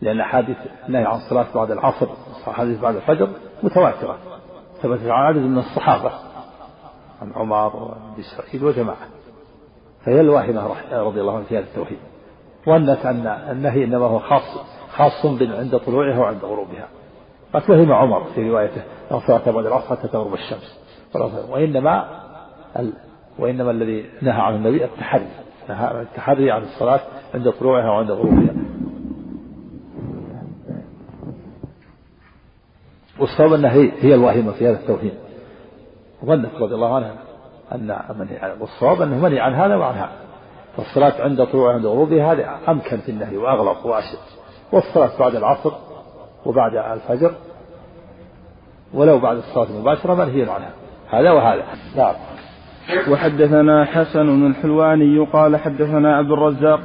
لأن أحاديث النهي عن الصلاة بعد العصر أحاديث بعد الفجر متواترة ثبت عن عدد من الصحابة عن عمر وابن سعيد وجماعة. فهي الواهمة رضي الله عنها في هذا التوحيد ظنت أن النهي إنما هو خاص خاص عند طلوعها وعند غروبها. قد فهم عمر في روايته لا صلاة بعد العصر حتى تغرب الشمس وإنما. وإنما الذي نهى عن النبي التحري نهى التحري عن الصلاة عند طلوعها وعند غروبها. والصواب أنها هي, هي الواهمة في هذا التوهيم ظنت رضي الله عنها أن منهي والصواب أنه منهي عن هذا وعن هذا. فالصلاة عند طلوعها وعند غروبها هذه أمكن في النهي وأغلق وأشد. والصلاة بعد العصر وبعد الفجر ولو بعد الصلاة المباشرة منهي عنها. هذا وهذا. نعم. وحدثنا حسن الحلواني قال حدثنا عبد الرزاق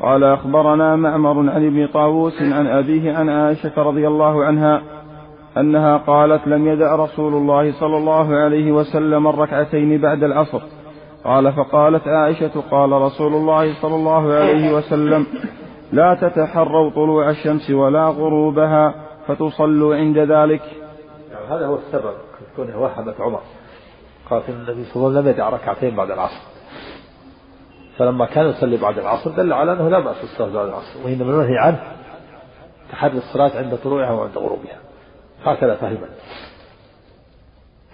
قال أخبرنا معمر عن ابن طاووس عن أبيه عن عائشة رضي الله عنها أنها قالت لم يدع رسول الله صلى الله عليه وسلم الركعتين بعد العصر. قال فقالت عائشة قال رسول الله صلى الله عليه وسلم لا تتحروا طلوع الشمس ولا غروبها فتصلوا عند ذلك. هذا هو السبب كونه وهمت عمر. قالت النبي صلى الله عليه وسلم لم يدع ركعتين بعد العصر. فلما كان يصلي بعد العصر دل على أنه لا بأس بالصلاة بعد العصر وإنما النهي عنه تحري الصلاة عند طلوعها وعند غروبها. هكذا فهمت.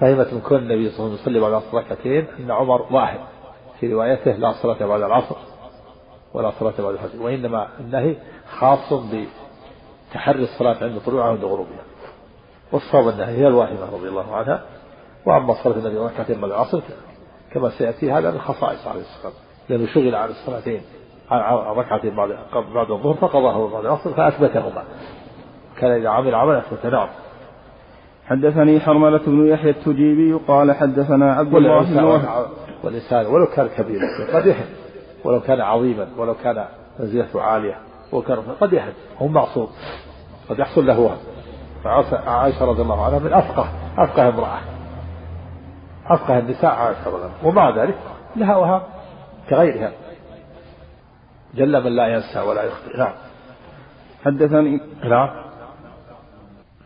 فهمت من كون النبي صلى الله عليه وسلم يصلي بعد العصر ركعتين أن عمر واحد في روايته لا صلاة بعد العصر ولا صلاة بعد الفجر وإنما النهي خاص بتحري الصلاة عند طلوعها وعند غروبها. والصواب النهي هي الواهمة رضي الله عنها. وأما صلاة النبي ركعتين بعد العصر كما سيأتي هذا من خصائص عليه الصلاة والسلام. لأنه شغل عن الصلاتين عن ركعتين بعد بعد الظهر فقضاه بعد العصر فأثبتهما. كان إذا عمل عملا أثبت نعم حدثني حرملة بن يحيى التجيبي قال حدثنا عبد الله بن وهب. والإنسان ولو كان كبيرا قد يحب ولو كان عظيما ولو كان منزلته عالية وكان قد يحب هو معصوم قد يحصل له وهم. عائشة رضي الله عنها من أفقه أفقه امرأة. أفقه النساء عائشة رضي ومع ذلك لها وهم كغيرها. جل من لا ينسى ولا يخطئ. نعم. حدثني نعم.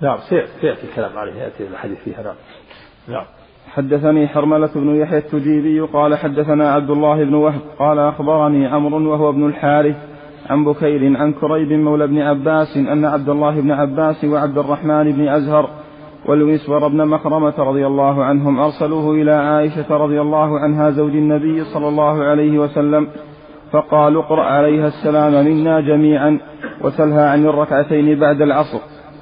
نعم سيأتي الكلام عليه يأتي الحديث فيها. نعم. نعم. حدثني حرملة بن يحيى التجيبي قال حدثنا عبد الله بن وهب قال أخبرني عمرو وهو ابن الحارث عن بكير عن كريب مولى بن عباس أن عبد الله بن عباس وعبد الرحمن بن أزهر والمسور بن مخرمة رضي الله عنهم. أرسلوه إلى عائشة رضي الله عنها زوج النبي صلى الله عليه وسلم فقالوا اقرأ عليها السلام منا جميعا وسلها عن الركعتين بعد العصر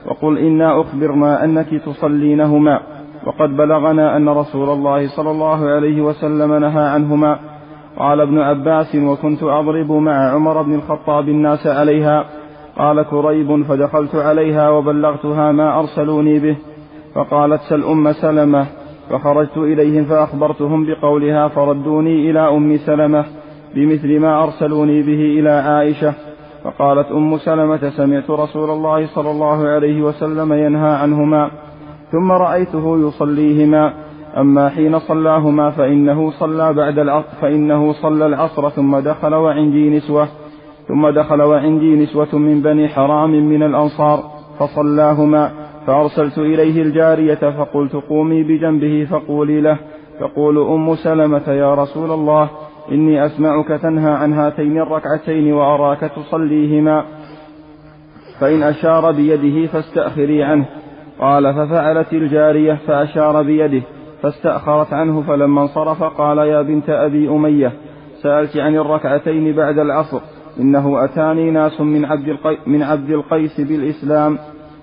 وقل إنا أخبرنا أنك تصلينهما وقد بلغنا أن رسول الله صلى الله عليه وسلم نهى عنهما. قال ابن عباس وكنت أضرب مع عمر بن الخطاب الناس عليها. قال كريب فدخلت عليها وبلغتها ما أرسلوني به. فقالت سل أم سلمة فخرجت إليهم فأخبرتهم بقولها فردوني إلى أم سلمة بمثل ما أرسلوني به إلى عائشة. فقالت أم سلمة سمعت رسول الله صلى الله عليه وسلم ينهى عنهما ثم رأيته يصليهما. أما حين صلاهما فإنه صلى بعد العصر فإنه صلى العصر ثم دخل وعندي نسوة ثم دخل وعندي نسوة من بني حرام من الأنصار فصلاهما. فأرسلت إليه الجارية فقلت قومي بجنبه فقولي له تقول أم سلمة يا رسول الله إني أسمعك تنهى عن هاتين الركعتين وأراك تصليهما. فإن أشار بيده فاستأخري عنه. قال ففعلت الجارية فأشار بيده فاستأخرت عنه فلما انصرف قال يا بنت أبي أمية سألت عن الركعتين بعد العصر إنه أتاني ناس من عبد القيس, من عبد القيس بالإسلام.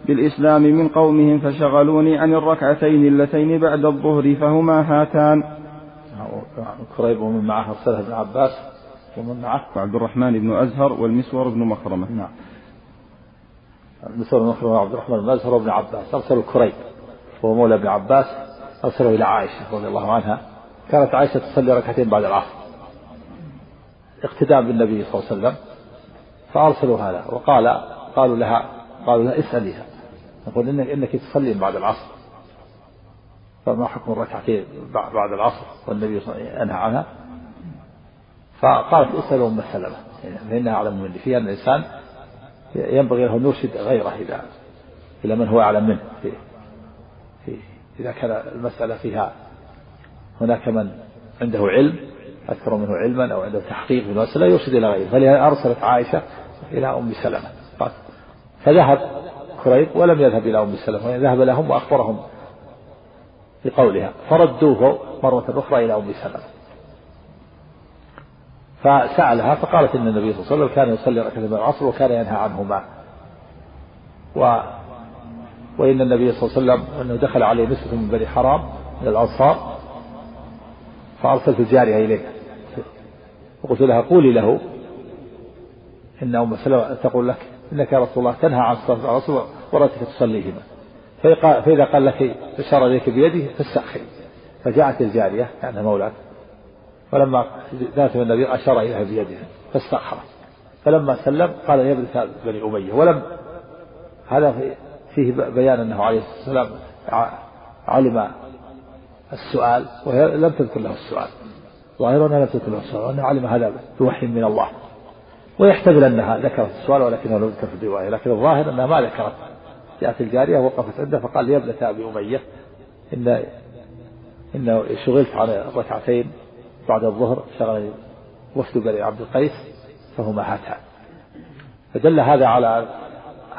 بالإسلام من قومهم فشغلوني عن الركعتين اللتين بعد الظهر فهما هاتان. قريب ومن معه أرسلها ابن عباس ومن معه وعبد الرحمن بن أزهر والمسور بن مخرمة نعم. المسور بن مخرمة وعبد الرحمن بن أزهر وابن عباس أرسلوا كريب وهو مولى ابن عباس أرسلوا إلى عائشة رضي الله عنها. كانت عائشة تصلي ركعتين بعد العصر. اقتداء بالنبي صلى الله عليه وسلم فأرسلوا هذا. وقال قالوا لها قالوا لها اسأليها نقول إنك, إنك تصلين بعد العصر. فما حكم الركعتين بعد العصر؟ والنبي ينهى عنها. فقالت اسألوا أم سلمة. فإنها أعلم مني. فيها أن الإنسان ينبغي له أن يرشد غيره إذا إلى من هو أعلم منه. في في إذا كان المسألة فيها هناك من عنده علم أكثر منه علما أو عنده تحقيق في المسألة يرشد إلى غيره. فلهذا أرسلت عائشة إلى أم سلمة. فذهب كريب ولم يذهب إلى أم سلمة ذهب لهم وأخبرهم بقولها. فردوه مرة أخرى إلى أم سلمة. فسألها فقالت إن النبي صلى الله عليه وسلم كان يصلي ركعتين من العصر وكان ينهى عنهما. و وإن النبي صلى الله عليه وسلم أنه دخل عليه نسبة من بني حرام من الأنصار فأرسلت الجارية إليه. وقلت لها قولي له إن أم سلمة تقول لك إنك يا رسول الله تنهى عن صلاة الرسول ورأتك تصليهما فإذا قال لك أشار إليك بيده فاستأخري فجاءت الجارية كأنها مولاة فلما ذات النبي أشار إليها بيده فاستأخرت فلما سلم قال ابن بني أمية. ولم هذا فيه بيان أنه عليه والسلام علم السؤال وهي لم تذكر له السؤال. ظاهرا لم تذكر له السؤال وأنه علم هذا بوحي من الله. ويحتمل أنها ذكرت السؤال ولكنه لم يذكر في الرواية لكن الظاهر أنها ما ذكرت. جاءت الجارية وقفت عنده فقال يا ابنة أبي أمية إن إن شغلت على ركعتين بعد الظهر شغل وفد بني عبد القيس فهما هاتان فدل هذا على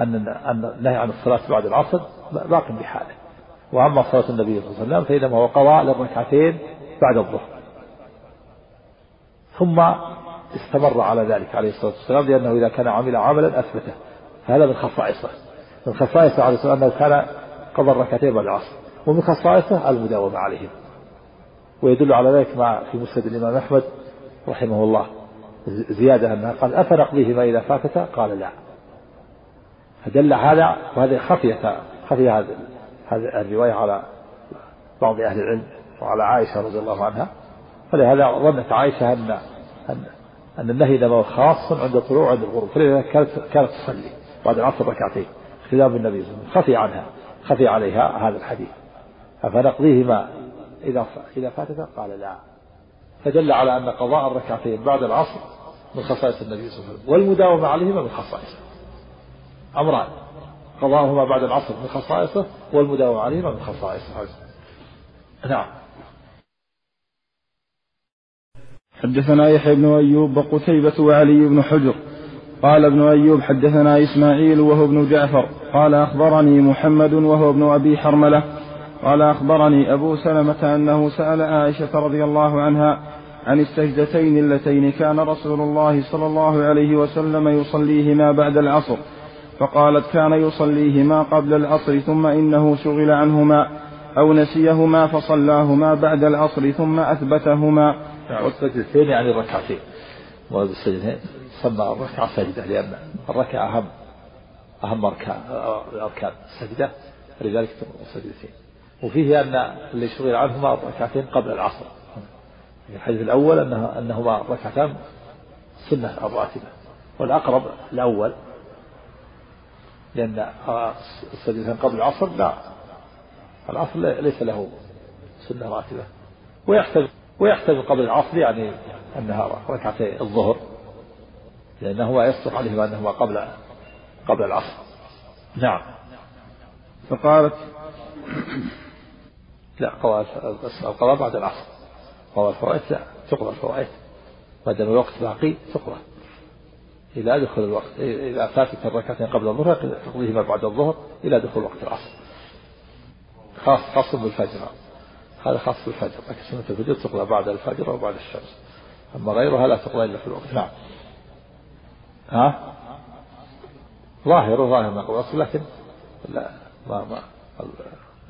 أن أن النهي عن الصلاة بعد العصر باق بحاله. وأما صلاة النبي صلى الله عليه وسلم فإنما هو قضاء للركعتين بعد الظهر. ثم استمر على ذلك عليه الصلاة والسلام لأنه إذا كان عمل عملا أثبته. فهذا من خصائصه. من خصائصه عليه الصلاة أنه كان قضى الركعتين بعد العصر. ومن خصائصه المداومة عليهم. ويدل على ذلك ما في مسند الإمام أحمد رحمه الله. زيادة أنها قال أفنقضيهما إذا فاتتا قال لا. فدل هذا وهذه خفية خفي هذه هذه الرواية على بعض أهل العلم وعلى عائشة رضي الله عنها. فلهذا ظنت عائشة أن أن أن النهي إنما خاص عند طلوع عند الغروب. فلذلك كانت كانت تصلي بعد العصر ركعتين خلاف النبي صلى الله عليه وسلم. خفي عنها. خفي عليها هذا الحديث. أفنقضيهما؟ إذا إذا فاتت؟ قال لا. فدل على أن قضاء الركعتين بعد العصر من خصائص النبي صلى الله عليه وسلم. والمداومة عليهما من خصائصه. أمران. قضاءهما بعد العصر من خصائصه والمداومة عليهما من خصائصه. نعم. حدثنا يحيى بن أيوب وقتيبة وعلي بن حجر. قال ابن أيوب حدثنا إسماعيل وهو ابن جعفر. قال أخبرني محمد وهو ابن أبي حرملة. قال أخبرني أبو سلمة أنه سأل عائشة رضي الله عنها عن السجدتين اللتين كان رسول الله صلى الله عليه وسلم يصليهما بعد العصر. فقالت كان يصليهما قبل العصر ثم إنه شغل عنهما أو نسيهما فصلاهما بعد العصر ثم أثبتهما. والسجدتين يعني الركعتين. والسجدتين سمى الركعة سجدة لأن الركعة أهم أهم أركان أركان السجدة. لذلك السجدتين وفيه أن اللي شغل عنهما ركعتين قبل العصر. الحديث الأول أنه أنهما ركعتان سنة الراتبة. والأقرب الأول لأن السجدتين قبل العصر لا. العصر ليس له سنة راتبة. ويحتمل ويحتمل قبل العصر يعني أنها ركعتي الظهر لأنه يصدق عليهما أنهما قبل قبل العصر. نعم. فقالت لا قضاء القضاء بعد العصر. قضاء الفوائد لا تقضى الفوائد. ما دام الوقت باقي تقضى. إلى دخول الوقت إذا فاتت الركعتين قبل الظهر تقضيهما بعد الظهر إلى دخول وقت العصر. خاص خاص بالفجر. هذا خاص بالفجر لكن سنة الفجر تقضى بعد الفجر وبعد الشمس. أما غيرها لا تقضى إلا في الوقت. نعم. ها؟ ظاهر ظاهر ما قضى لكن لا ما ما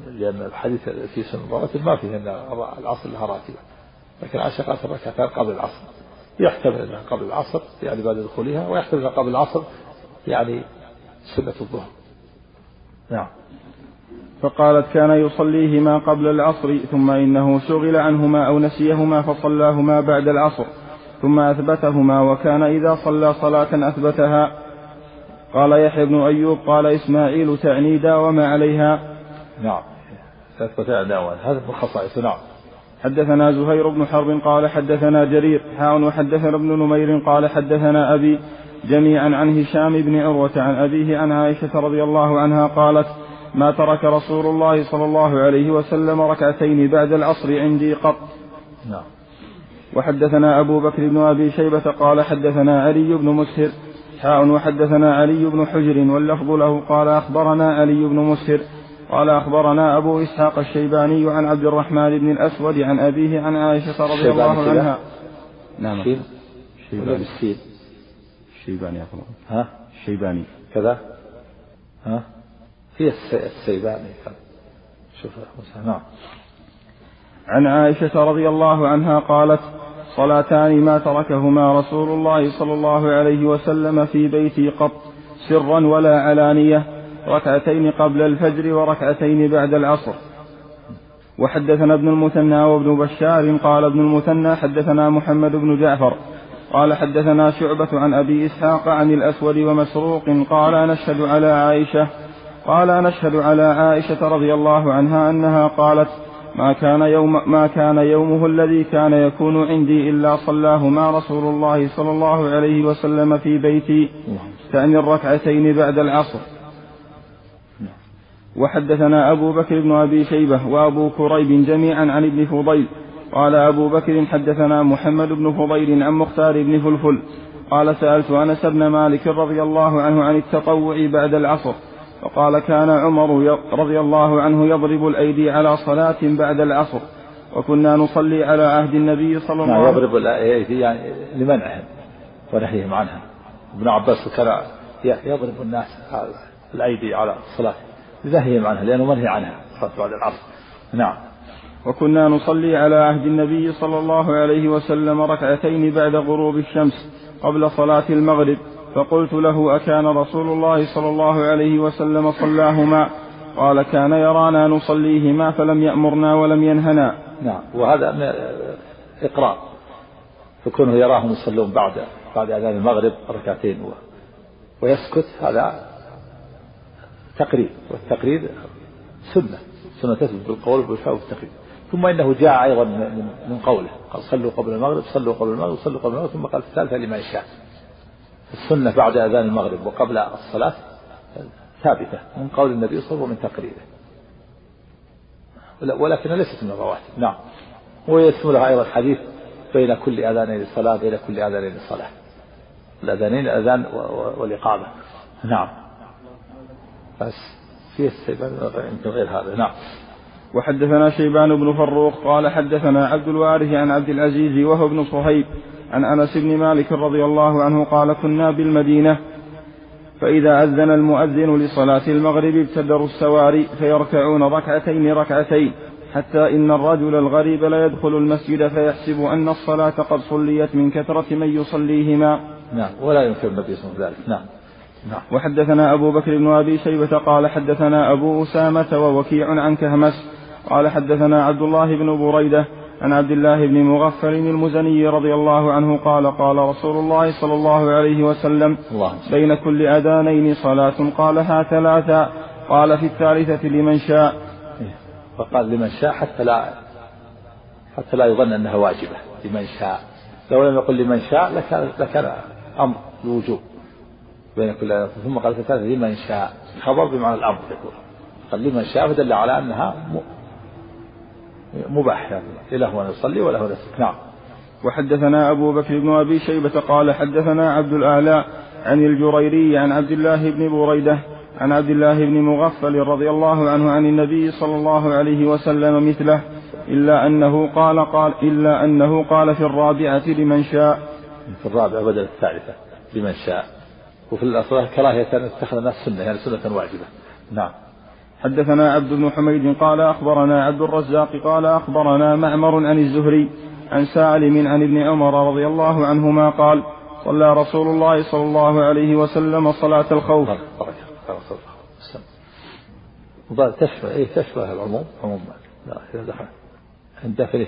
لأن الحديث في سنة الرواتب ما فيه أن العصر لها راتبة. لكن عائشة قالت الركعتان قبل العصر. يحتمل أنها قبل العصر يعني بعد دخولها ويحتمل أنها قبل العصر يعني سنة الظهر. نعم. فقالت كان يصليهما قبل العصر ثم إنه شغل عنهما أو نسيهما فصلاهما بعد العصر ثم أثبتهما وكان إذا صلى صلاة أثبتها. قال يحيى بن أيوب قال إسماعيل تعني داوم عليها. نعم. تثبتها داوم هذا من خصائص نعم. حدثنا زهير بن حرب قال حدثنا جرير. حاء وحدثنا ابن نمير قال حدثنا أبي جميعا عن هشام بن عروة عن أبيه عن عائشة رضي الله عنها قالت ما ترك رسول الله صلى الله عليه وسلم ركعتين بعد العصر عندي قط. نعم. وحدثنا أبو بكر بن أبي شيبة قال حدثنا علي بن مسهر. حاء وحدثنا علي بن حجر واللفظ له قال أخبرنا علي بن مسهر. قال أخبرنا أبو إسحاق الشيباني عن عبد الرحمن بن الأسود عن أبيه عن عائشة رضي الله عنها. نعم. شيباني. الشيباني ها؟ الشيباني كذا؟ ها؟ في السيباني شوف نعم. عن عائشة رضي الله عنها قالت صلاتان ما تركهما رسول الله صلى الله عليه وسلم في بيتي قط سرا ولا علانية ركعتين قبل الفجر وركعتين بعد العصر. وحدثنا ابن المثنى وابن بشار قال ابن المثنى حدثنا محمد بن جعفر قال حدثنا شعبة عن أبي إسحاق عن الأسود ومسروق قال نشهد على عائشة قال نشهد على عائشة رضي الله عنها أنها قالت ما كان يوم ما كان يومه الذي كان يكون عندي إلا صلاهما رسول الله صلى الله عليه وسلم في بيتي تعني الركعتين بعد العصر. وحدثنا أبو بكر بن أبي شيبة وأبو كريب جميعا عن ابن فضيل. قال أبو بكر حدثنا محمد بن فضيل عن مختار بن فلفل. قال سألت أنس بن مالك رضي الله عنه عن التطوع بعد العصر. فقال كان عمر رضي الله عنه يضرب الأيدي على صلاة بعد العصر وكنا نصلي على عهد النبي صلى الله عليه وسلم يضرب الأيدي يعني لمنعهم ونهيهم عنها. ابن عباس كان يضرب الناس الأيدي على الصلاة لنهيهم عنها لأنه منهي عنها صلاة بعد العصر. نعم. وكنا نصلي على عهد النبي صلى الله عليه وسلم ركعتين بعد غروب الشمس قبل صلاة المغرب. فقلت له أكان رسول الله صلى الله عليه وسلم صلاهما؟ قال كان يرانا نصليهما فلم يأمرنا ولم ينهنا. نعم. وهذا إقرار فكونه يراهم يصلون بعد بعد أذان المغرب ركعتين و... ويسكت. هذا تقرير والتقرير سنة سنة تثبت بالقول والفعل والتقرير ثم إنه جاء أيضا من, قوله قال صلوا قبل المغرب صلوا قبل المغرب صلوا قبل المغرب ثم قال الثالثة لمن شاء السنة بعد أذان المغرب وقبل الصلاة ثابتة من قول النبي صلى الله عليه وسلم ومن تقريره. ولكنها ليست من الرواتب. نعم. ويشملها أيضا حديث بين كل أذانين صلاة بين كل أذانين صلاة الأذانين الأذان والإقامة. نعم. بس في يمكن غير هذا. نعم. وحدثنا شيبان بن فروخ قال حدثنا عبد الوارث عن عبد العزيز وهو ابن صهيب عن أنس بن مالك رضي الله عنه قال كنا بالمدينة فإذا أذن المؤذن لصلاة المغرب ابتدروا السواري فيركعون ركعتين ركعتين حتى إن الرجل الغريب لا يدخل المسجد فيحسب أن الصلاة قد صليت من كثرة من يصليهما نعم ولا ينكر النبي صلى الله عليه وسلم نعم نعم. وحدثنا أبو بكر بن أبي شيبة قال حدثنا أبو أسامة ووكيع عن كهمس قال حدثنا عبد الله بن بريدة عن عبد الله بن مغفل المزني رضي الله عنه قال قال رسول الله صلى الله عليه وسلم الله. بين كل أذانين صلاة قالها ثلاثا قال في الثالثة لمن شاء. فقال لمن شاء حتى لا حتى لا يظن أنها واجبة. لمن شاء. لو لم يقل لمن شاء لكان لكان أمر الوجوب بين كل ثم قال في الثالثة لمن شاء. خبر بمعنى الأمر يقول. قال لمن شاء فدل على أنها مباح يعني له أن يصلي وله أن يسلك نعم. وحدثنا أبو بكر بن أبي شيبة قال حدثنا عبد الأعلى عن الجريري عن عبد الله بن بريدة عن عبد الله بن مغفل رضي الله عنه عن النبي صلى الله عليه وسلم مثله إلا أنه قال قال إلا أنه قال في الرابعة لمن شاء. في الرابعة بدل الثالثة لمن شاء. وفي الأصل كراهية أن اتخذ الناس سنة يعني سنة واجبة. نعم. حدثنا عبد بن حميد قال أخبرنا عبد الرزاق قال أخبرنا معمر عن الزهري عن سالم عن ابن عمر رضي الله عنهما قال صلى رسول الله صلى الله عليه وسلم صلاة الخوف. تشبه اي تشبه العموم عموم لا إذا دخل.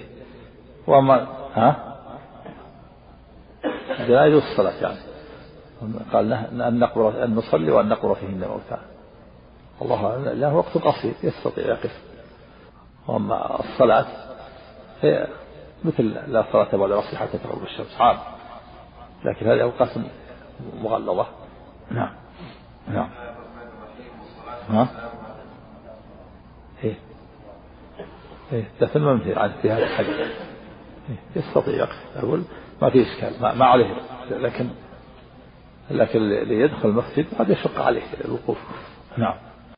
واما ها؟ يجوز الصلاة يعني. قال أن نقبر أن نصلي وأن نقبر فيهن موتى الله أعلم. له وقت قصير يستطيع يقف. وأما الصلاة هي مثل لا صلاة بعد العصر حتى تغرب الشمس عام. لكن هذه أوقات مغلظة. نعم. نعم. ها؟ إيه. إيه تتمم في في هذا الحديث. إيه يستطيع يقف. أقول ما في إشكال ما, ما عليه. لكن لكن اللي يدخل المسجد قد يشق عليه الوقوف. نعم.